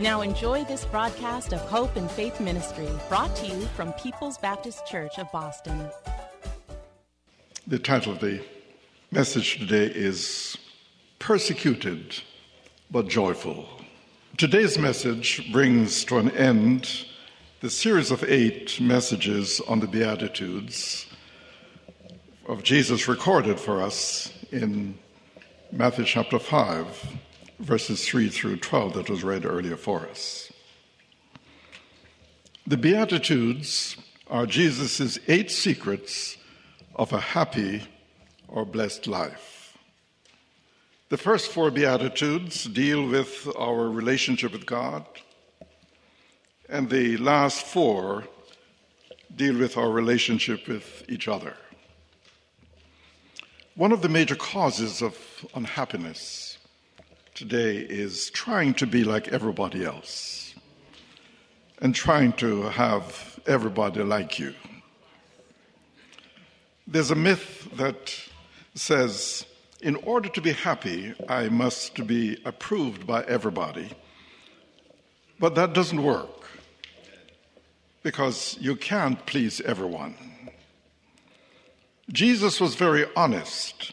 Now enjoy this broadcast of Hope and Faith Ministry, brought to you from People's Baptist Church of Boston. The title of the message today is Persecuted but Joyful. Today's message brings to an end the series of eight messages on the Beatitudes of Jesus recorded for us in Matthew chapter 5 verses 3 through 12 that was read earlier for us. The Beatitudes are Jesus' eight secrets of a happy or blessed life. The first four Beatitudes deal with our relationship with God, and the last four deal with our relationship with each other. One of the major causes of unhappiness today is trying to be like everybody else and trying to have everybody like you. There's a myth that says, in order to be happy, I must be approved by everybody. But that doesn't work because you can't please everyone. Jesus was very honest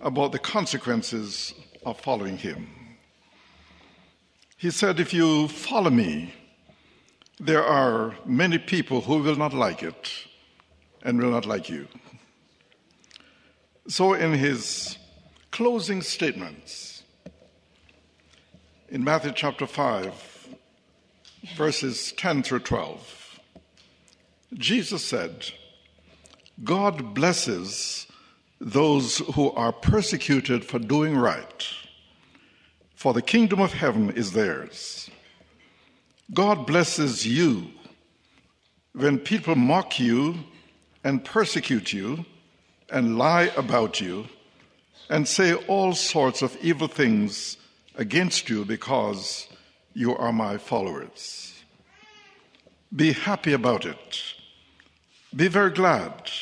about the consequences of following him. He said, If you follow me, there are many people who will not like it and will not like you. So, in his closing statements, in Matthew chapter 5, verses 10 through 12, Jesus said, God blesses those who are persecuted for doing right for the kingdom of heaven is theirs. God blesses you when people mock you and persecute you and lie about you and say all sorts of evil things against you because you are my followers. Be happy about it. Be very glad,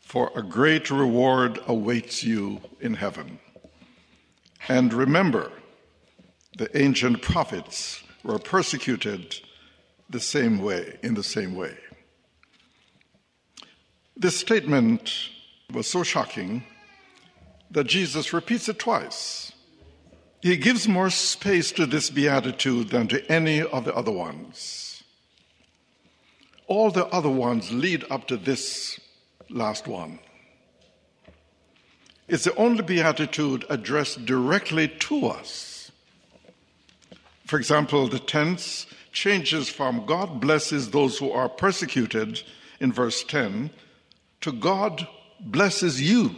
for a great reward awaits you in heaven. And remember, the ancient prophets were persecuted the same way, in the same way. This statement was so shocking that Jesus repeats it twice. He gives more space to this beatitude than to any of the other ones. All the other ones lead up to this last one. It's the only beatitude addressed directly to us. For example, the tense changes from God blesses those who are persecuted in verse 10 to God blesses you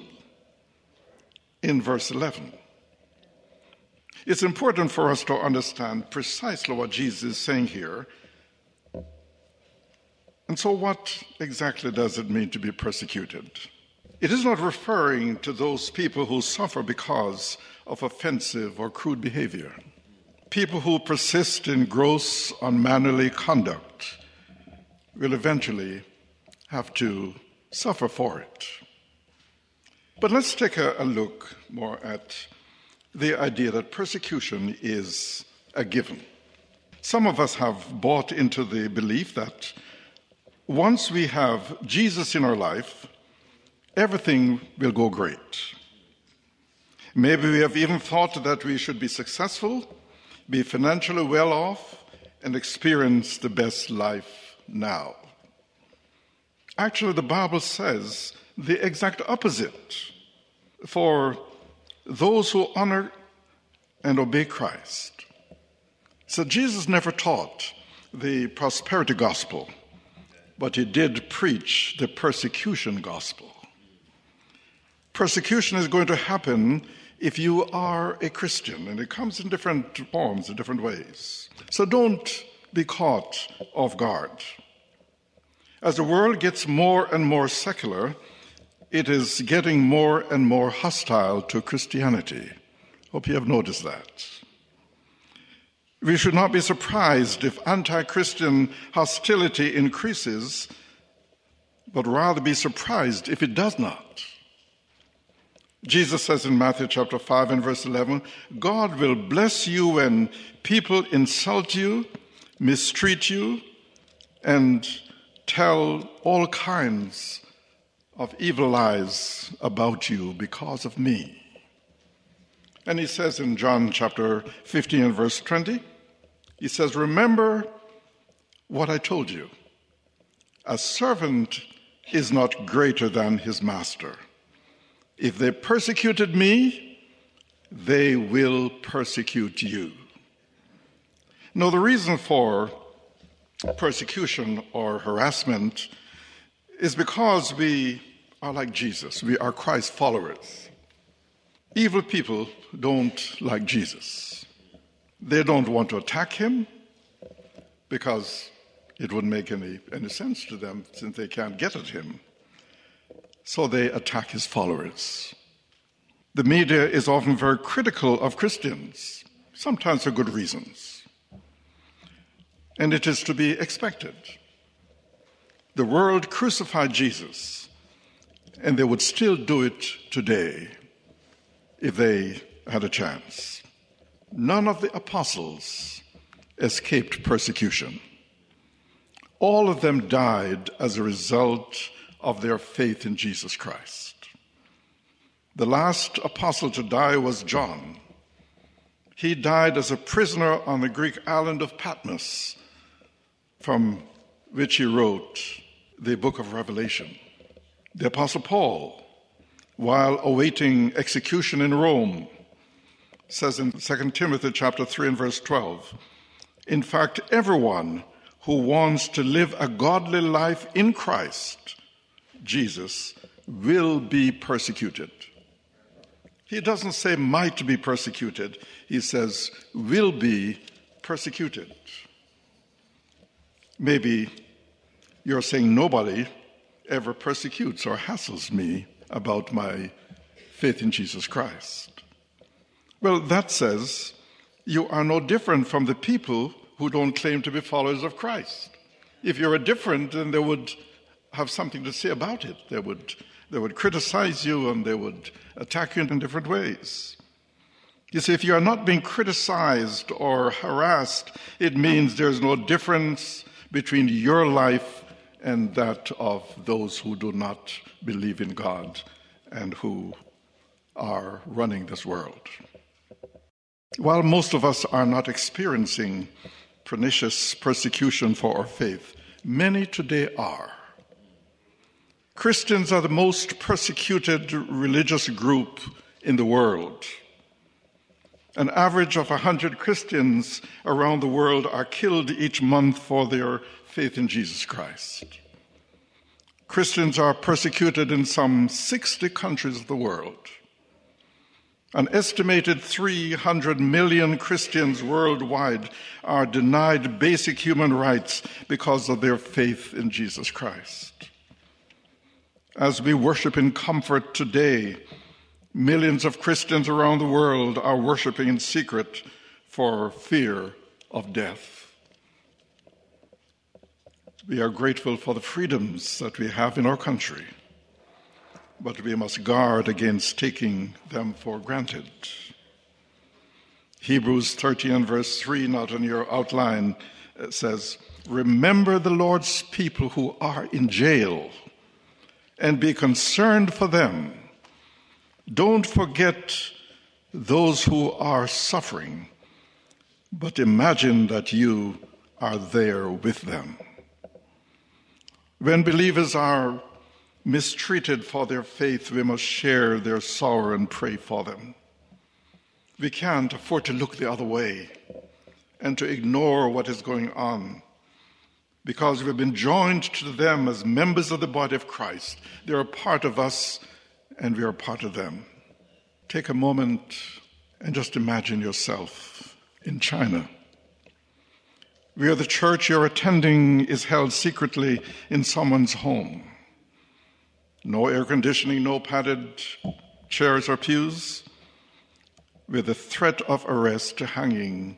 in verse 11. It's important for us to understand precisely what Jesus is saying here. And so, what exactly does it mean to be persecuted? It is not referring to those people who suffer because of offensive or crude behavior. People who persist in gross, unmannerly conduct will eventually have to suffer for it. But let's take a, a look more at the idea that persecution is a given. Some of us have bought into the belief that once we have Jesus in our life, everything will go great. Maybe we have even thought that we should be successful, be financially well off, and experience the best life now. Actually, the Bible says the exact opposite. For those who honor and obey Christ. So Jesus never taught the prosperity gospel, but he did preach the persecution gospel. Persecution is going to happen if you are a Christian, and it comes in different forms, in different ways. So don't be caught off guard. As the world gets more and more secular, it is getting more and more hostile to Christianity. Hope you have noticed that. We should not be surprised if anti Christian hostility increases, but rather be surprised if it does not. Jesus says in Matthew chapter 5 and verse 11 God will bless you when people insult you, mistreat you, and tell all kinds of evil lies about you because of me. And he says in John chapter 15 and verse 20, he says, Remember what I told you. A servant is not greater than his master. If they persecuted me, they will persecute you. Now, the reason for persecution or harassment is because we are like Jesus, we are Christ followers. Evil people don't like Jesus. They don't want to attack him because it wouldn't make any, any sense to them since they can't get at him. So they attack his followers. The media is often very critical of Christians, sometimes for good reasons. And it is to be expected. The world crucified Jesus, and they would still do it today if they had a chance. None of the apostles escaped persecution. All of them died as a result of their faith in Jesus Christ. The last apostle to die was John. He died as a prisoner on the Greek island of Patmos, from which he wrote the book of Revelation. The Apostle Paul, while awaiting execution in Rome, says in 2 Timothy chapter 3 and verse 12, in fact, everyone who wants to live a godly life in Christ, Jesus, will be persecuted. He doesn't say might be persecuted, he says will be persecuted. Maybe you're saying nobody ever persecutes or hassles me about my faith in Jesus Christ. Well, that says you are no different from the people who don't claim to be followers of Christ. If you were different, then they would have something to say about it. They would, they would criticize you and they would attack you in different ways. You see, if you are not being criticized or harassed, it means there's no difference between your life and that of those who do not believe in God and who are running this world. While most of us are not experiencing pernicious persecution for our faith, many today are. Christians are the most persecuted religious group in the world. An average of 100 Christians around the world are killed each month for their faith in Jesus Christ. Christians are persecuted in some 60 countries of the world. An estimated 300 million Christians worldwide are denied basic human rights because of their faith in Jesus Christ. As we worship in comfort today, millions of Christians around the world are worshiping in secret for fear of death. We are grateful for the freedoms that we have in our country, but we must guard against taking them for granted. Hebrews 13 and verse 3, not in your outline, says, Remember the Lord's people who are in jail and be concerned for them. Don't forget those who are suffering, but imagine that you are there with them. When believers are mistreated for their faith, we must share their sorrow and pray for them. We can't afford to look the other way and to ignore what is going on because we've been joined to them as members of the body of Christ. They're a part of us and we are a part of them. Take a moment and just imagine yourself in China where the church you're attending is held secretly in someone's home. No air conditioning, no padded chairs or pews, with the threat of arrest hanging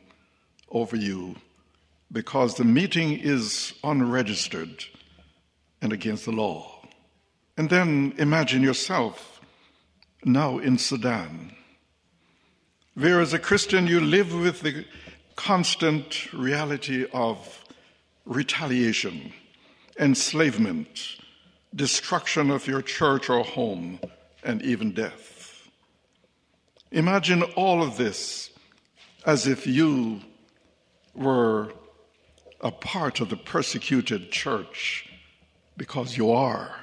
over you because the meeting is unregistered and against the law. And then imagine yourself now in Sudan, where as a Christian you live with the constant reality of retaliation, enslavement, destruction of your church or home, and even death. Imagine all of this as if you were a part of the persecuted church because you are.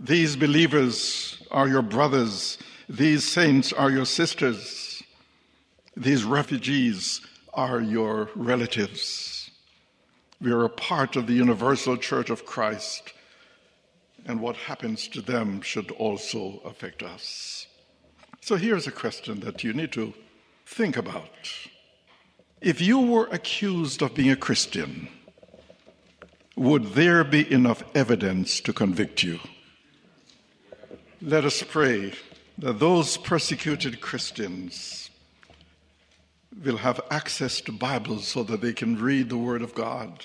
These believers are your brothers, these saints are your sisters. These refugees are your relatives. We are a part of the universal church of Christ, and what happens to them should also affect us. So here's a question that you need to think about. If you were accused of being a Christian, would there be enough evidence to convict you? Let us pray that those persecuted Christians will have access to Bibles so that they can read the Word of God.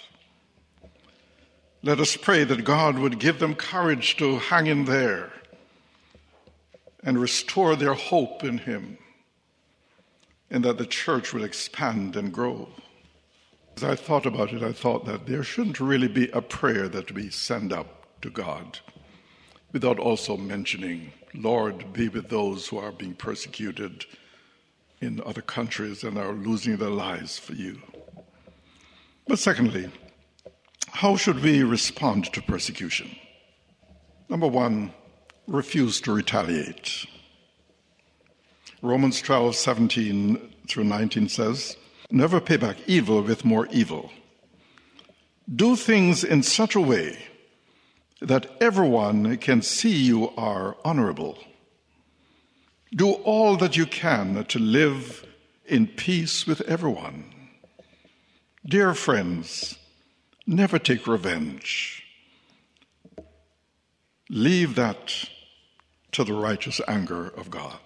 Let us pray that God would give them courage to hang in there and restore their hope in Him, and that the church will expand and grow. As I thought about it, I thought that there shouldn't really be a prayer that we send up to God without also mentioning, Lord, be with those who are being persecuted in other countries and are losing their lives for you. But secondly, how should we respond to persecution? Number one, refuse to retaliate. Romans 12, 17 through 19 says, Never pay back evil with more evil. Do things in such a way that everyone can see you are honorable. Do all that you can to live in peace with everyone. Dear friends, never take revenge. Leave that to the righteous anger of God.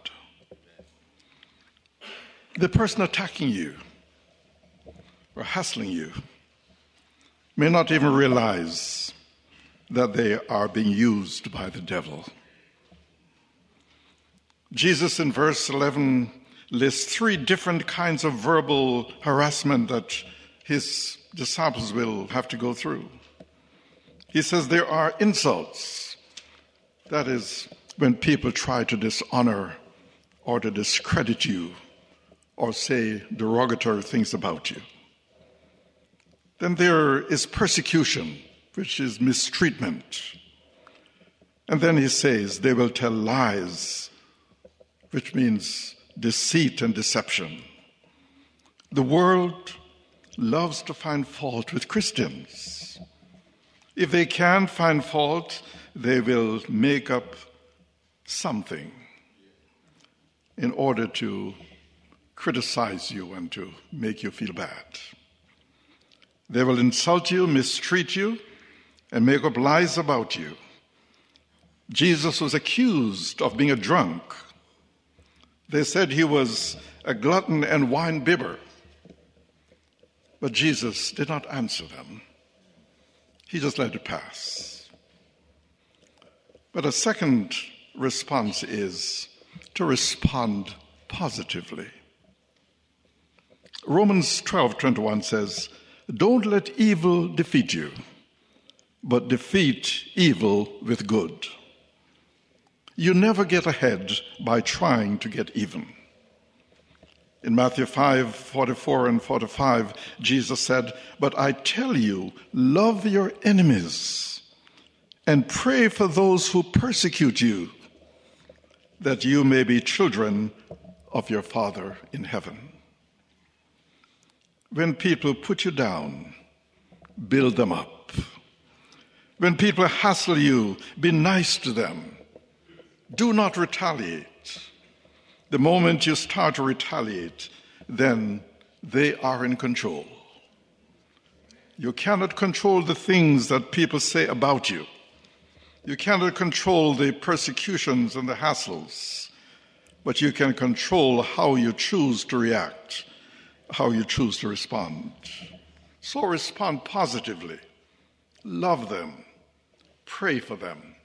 The person attacking you or hassling you may not even realize that they are being used by the devil. Jesus in verse 11 lists three different kinds of verbal harassment that his disciples will have to go through. He says there are insults. That is, when people try to dishonor or to discredit you or say derogatory things about you. Then there is persecution, which is mistreatment. And then he says they will tell lies which means deceit and deception. The world loves to find fault with Christians. If they can find fault, they will make up something in order to criticize you and to make you feel bad. They will insult you, mistreat you, and make up lies about you. Jesus was accused of being a drunk they said he was a glutton and wine bibber. But Jesus did not answer them. He just let it pass. But a second response is to respond positively. Romans 12:21 says, "Don't let evil defeat you, but defeat evil with good." You never get ahead by trying to get even. In Matthew 5 44 and 45, Jesus said, But I tell you, love your enemies and pray for those who persecute you, that you may be children of your Father in heaven. When people put you down, build them up. When people hassle you, be nice to them. Do not retaliate. The moment you start to retaliate, then they are in control. You cannot control the things that people say about you. You cannot control the persecutions and the hassles, but you can control how you choose to react, how you choose to respond. So respond positively, love them, pray for them,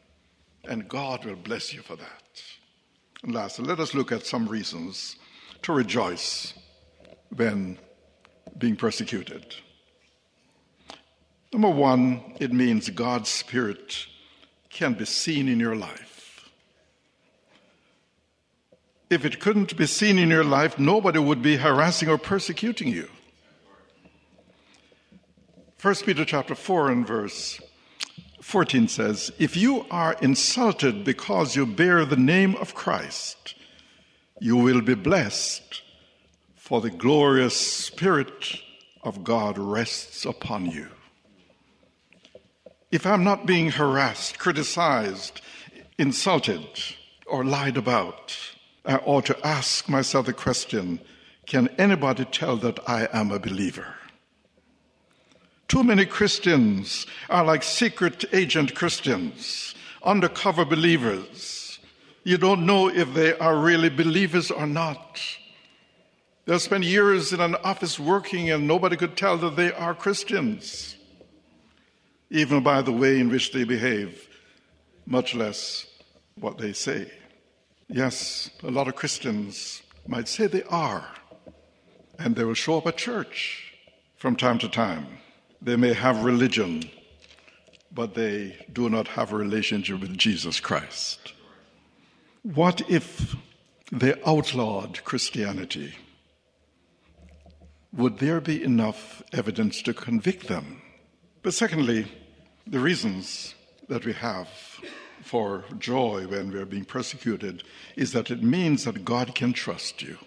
and God will bless you for that. And lastly, let us look at some reasons to rejoice when being persecuted. Number one, it means God's Spirit can be seen in your life. If it couldn't be seen in your life, nobody would be harassing or persecuting you. 1 Peter chapter 4 and verse 14 says, If you are insulted because you bear the name of Christ, you will be blessed, for the glorious Spirit of God rests upon you. If I'm not being harassed, criticized, insulted, or lied about, I ought to ask myself the question can anybody tell that I am a believer? Too many Christians are like secret agent Christians, undercover believers. You don't know if they are really believers or not. They'll spend years in an office working and nobody could tell that they are Christians, even by the way in which they behave, much less what they say. Yes, a lot of Christians might say they are, and they will show up at church from time to time. They may have religion, but they do not have a relationship with Jesus Christ. What if they outlawed Christianity? Would there be enough evidence to convict them? But secondly, the reasons that we have for joy when we're being persecuted is that it means that God can trust you.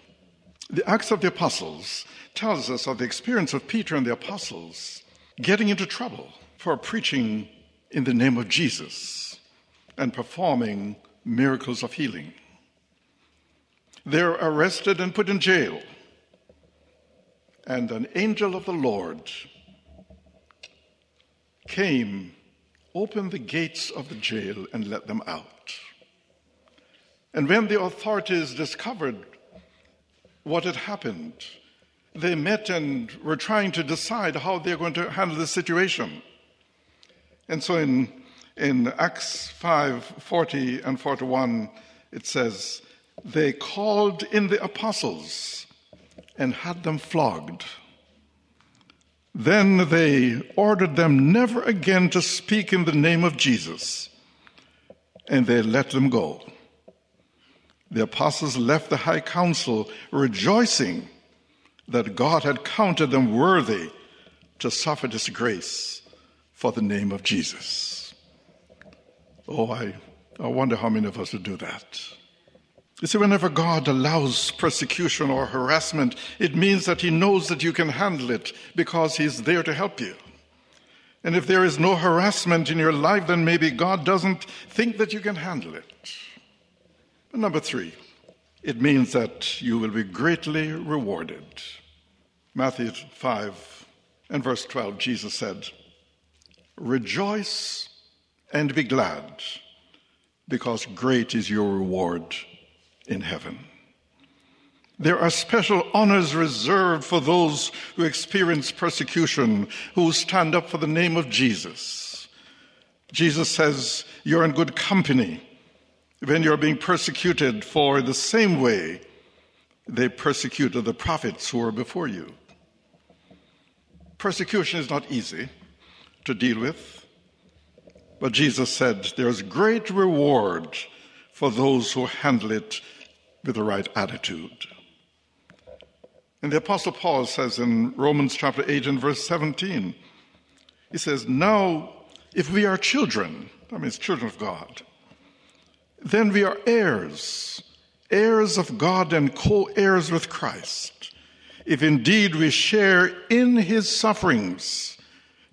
The Acts of the Apostles tells us of the experience of Peter and the apostles getting into trouble for preaching in the name of Jesus and performing miracles of healing. They're arrested and put in jail. And an angel of the Lord came, opened the gates of the jail, and let them out. And when the authorities discovered what had happened, they met and were trying to decide how they're going to handle the situation. And so in, in Acts 5 40 and 41, it says, They called in the apostles and had them flogged. Then they ordered them never again to speak in the name of Jesus, and they let them go. The apostles left the high council rejoicing that God had counted them worthy to suffer disgrace for the name of Jesus. Oh, I, I wonder how many of us would do that. You see, whenever God allows persecution or harassment, it means that He knows that you can handle it because He's there to help you. And if there is no harassment in your life, then maybe God doesn't think that you can handle it. And number three, it means that you will be greatly rewarded. Matthew 5 and verse 12, Jesus said, Rejoice and be glad, because great is your reward in heaven. There are special honors reserved for those who experience persecution, who stand up for the name of Jesus. Jesus says, You're in good company when you're being persecuted for the same way they persecuted the prophets who were before you. Persecution is not easy to deal with, but Jesus said there's great reward for those who handle it with the right attitude. And the Apostle Paul says in Romans chapter 8 and verse 17, he says, Now, if we are children, that means children of God, then we are heirs, heirs of God and co heirs with Christ, if indeed we share in his sufferings,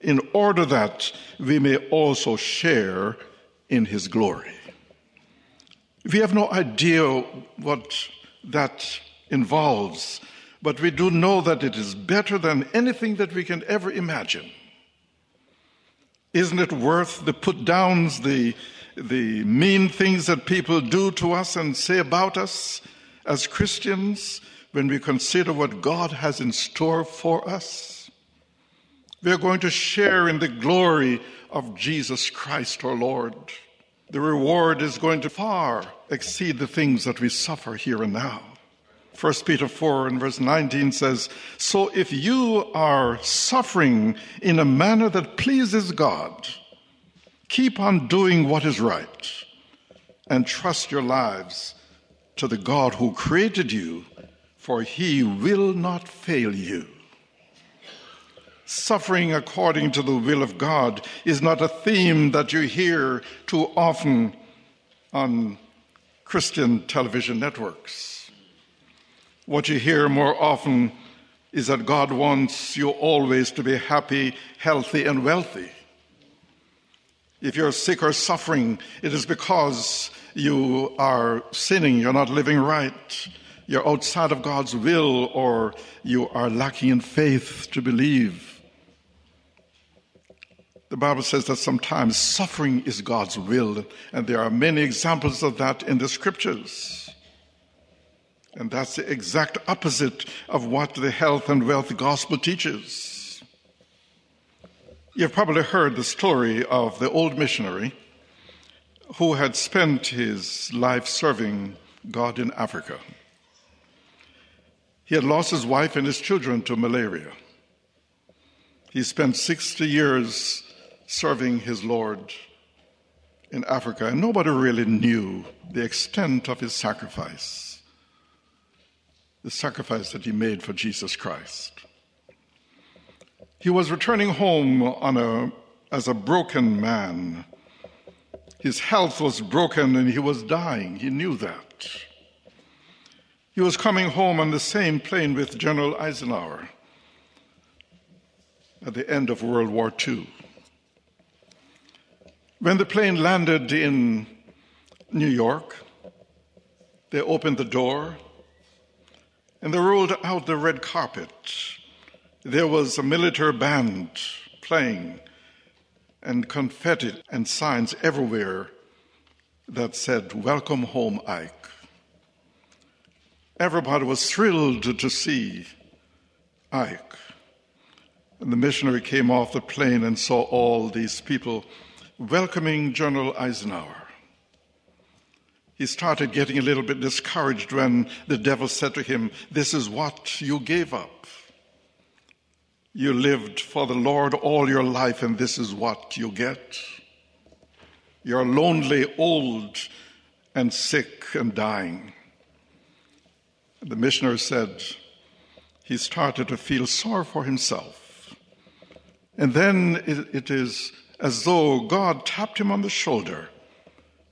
in order that we may also share in his glory. We have no idea what that involves, but we do know that it is better than anything that we can ever imagine. Isn't it worth the put downs, the, the mean things that people do to us and say about us as Christians when we consider what God has in store for us? We are going to share in the glory of Jesus Christ our Lord. The reward is going to far exceed the things that we suffer here and now. 1 Peter 4 and verse 19 says, So if you are suffering in a manner that pleases God, keep on doing what is right and trust your lives to the God who created you, for he will not fail you. Suffering according to the will of God is not a theme that you hear too often on Christian television networks. What you hear more often is that God wants you always to be happy, healthy, and wealthy. If you're sick or suffering, it is because you are sinning, you're not living right, you're outside of God's will, or you are lacking in faith to believe. The Bible says that sometimes suffering is God's will, and there are many examples of that in the scriptures. And that's the exact opposite of what the health and wealth gospel teaches. You've probably heard the story of the old missionary who had spent his life serving God in Africa. He had lost his wife and his children to malaria. He spent 60 years serving his Lord in Africa, and nobody really knew the extent of his sacrifice the sacrifice that he made for Jesus Christ. He was returning home on a, as a broken man. His health was broken and he was dying. He knew that. He was coming home on the same plane with General Eisenhower at the end of World War II. When the plane landed in New York, they opened the door and they rolled out the red carpet. There was a military band playing and confetti and signs everywhere that said, Welcome home, Ike. Everybody was thrilled to see Ike. And the missionary came off the plane and saw all these people welcoming General Eisenhower he started getting a little bit discouraged when the devil said to him, This is what you gave up. You lived for the Lord all your life, and this is what you get. You're lonely, old, and sick and dying. The missionary said he started to feel sorry for himself. And then it, it is as though God tapped him on the shoulder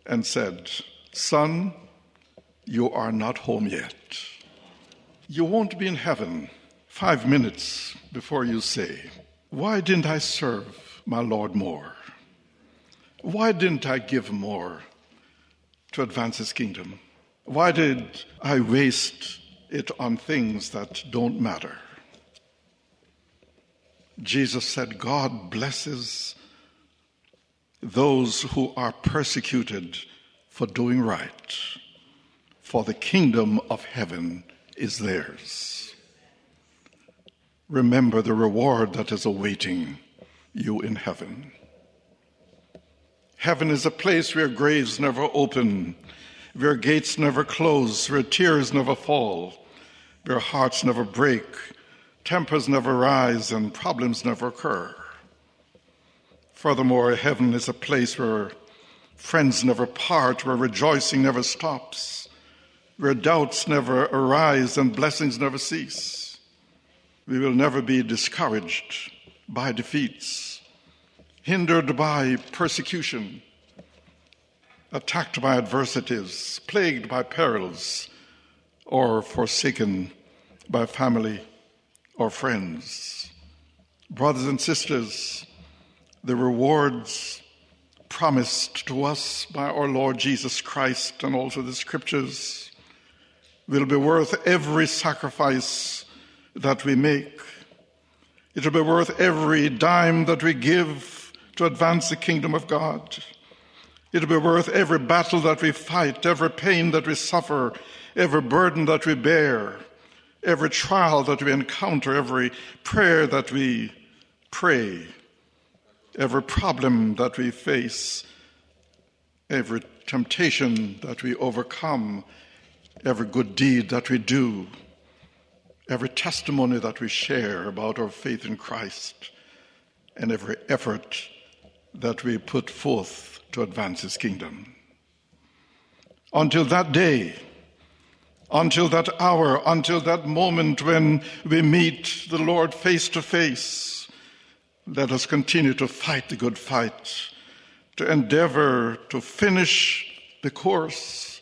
and said, Son, you are not home yet. You won't be in heaven five minutes before you say, Why didn't I serve my Lord more? Why didn't I give more to advance his kingdom? Why did I waste it on things that don't matter? Jesus said, God blesses those who are persecuted for doing right, for the kingdom of heaven is theirs. Remember the reward that is awaiting you in heaven. Heaven is a place where graves never open, where gates never close, where tears never fall, where hearts never break, tempers never rise, and problems never occur. Furthermore, heaven is a place where Friends never part, where rejoicing never stops, where doubts never arise and blessings never cease. We will never be discouraged by defeats, hindered by persecution, attacked by adversities, plagued by perils, or forsaken by family or friends. Brothers and sisters, the rewards promised to us by our Lord Jesus Christ and also the scriptures will be worth every sacrifice that we make. It will be worth every dime that we give to advance the kingdom of God. It will be worth every battle that we fight, every pain that we suffer, every burden that we bear, every trial that we encounter, every prayer that we pray, every problem that we face, every temptation that we overcome, every good deed that we do, every testimony that we share about our faith in Christ, and every effort that we put forth to advance His kingdom. Until that day, until that hour, until that moment when we meet the Lord face to face, let us continue to fight the good fight, to endeavor to finish the course,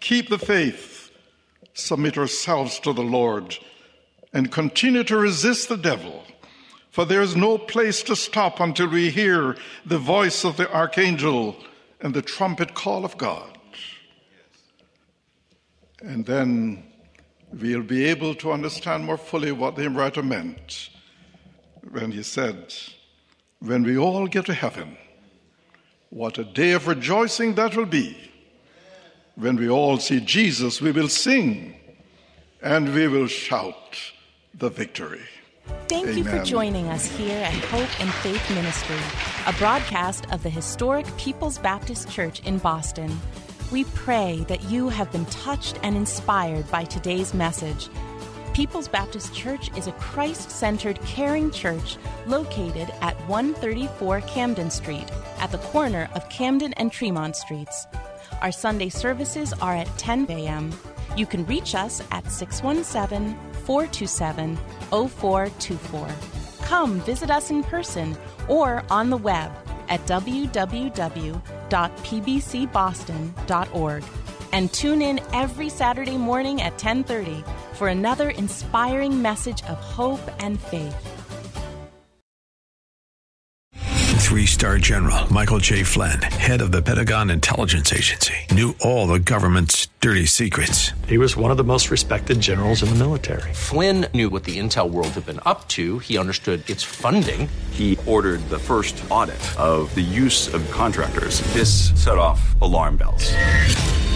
keep the faith, submit ourselves to the Lord, and continue to resist the devil. For there is no place to stop until we hear the voice of the archangel and the trumpet call of God. And then we'll be able to understand more fully what the writer meant when he said, When we all get to heaven, what a day of rejoicing that will be. When we all see Jesus, we will sing and we will shout the victory. Thank Amen. you for joining us here at Hope and Faith Ministry, a broadcast of the historic People's Baptist Church in Boston. We pray that you have been touched and inspired by today's message. People's Baptist Church is a Christ centered, caring church located at 134 Camden Street, at the corner of Camden and Tremont Streets. Our Sunday services are at 10 a.m. You can reach us at 617 427 0424. Come visit us in person or on the web at www.pbcboston.org and tune in every Saturday morning at 10:30 for another inspiring message of hope and faith. Three star general Michael J. Flynn, head of the Pentagon Intelligence Agency, knew all the government's dirty secrets. He was one of the most respected generals in the military. Flynn knew what the intel world had been up to. He understood its funding. He ordered the first audit of the use of contractors. This set off alarm bells.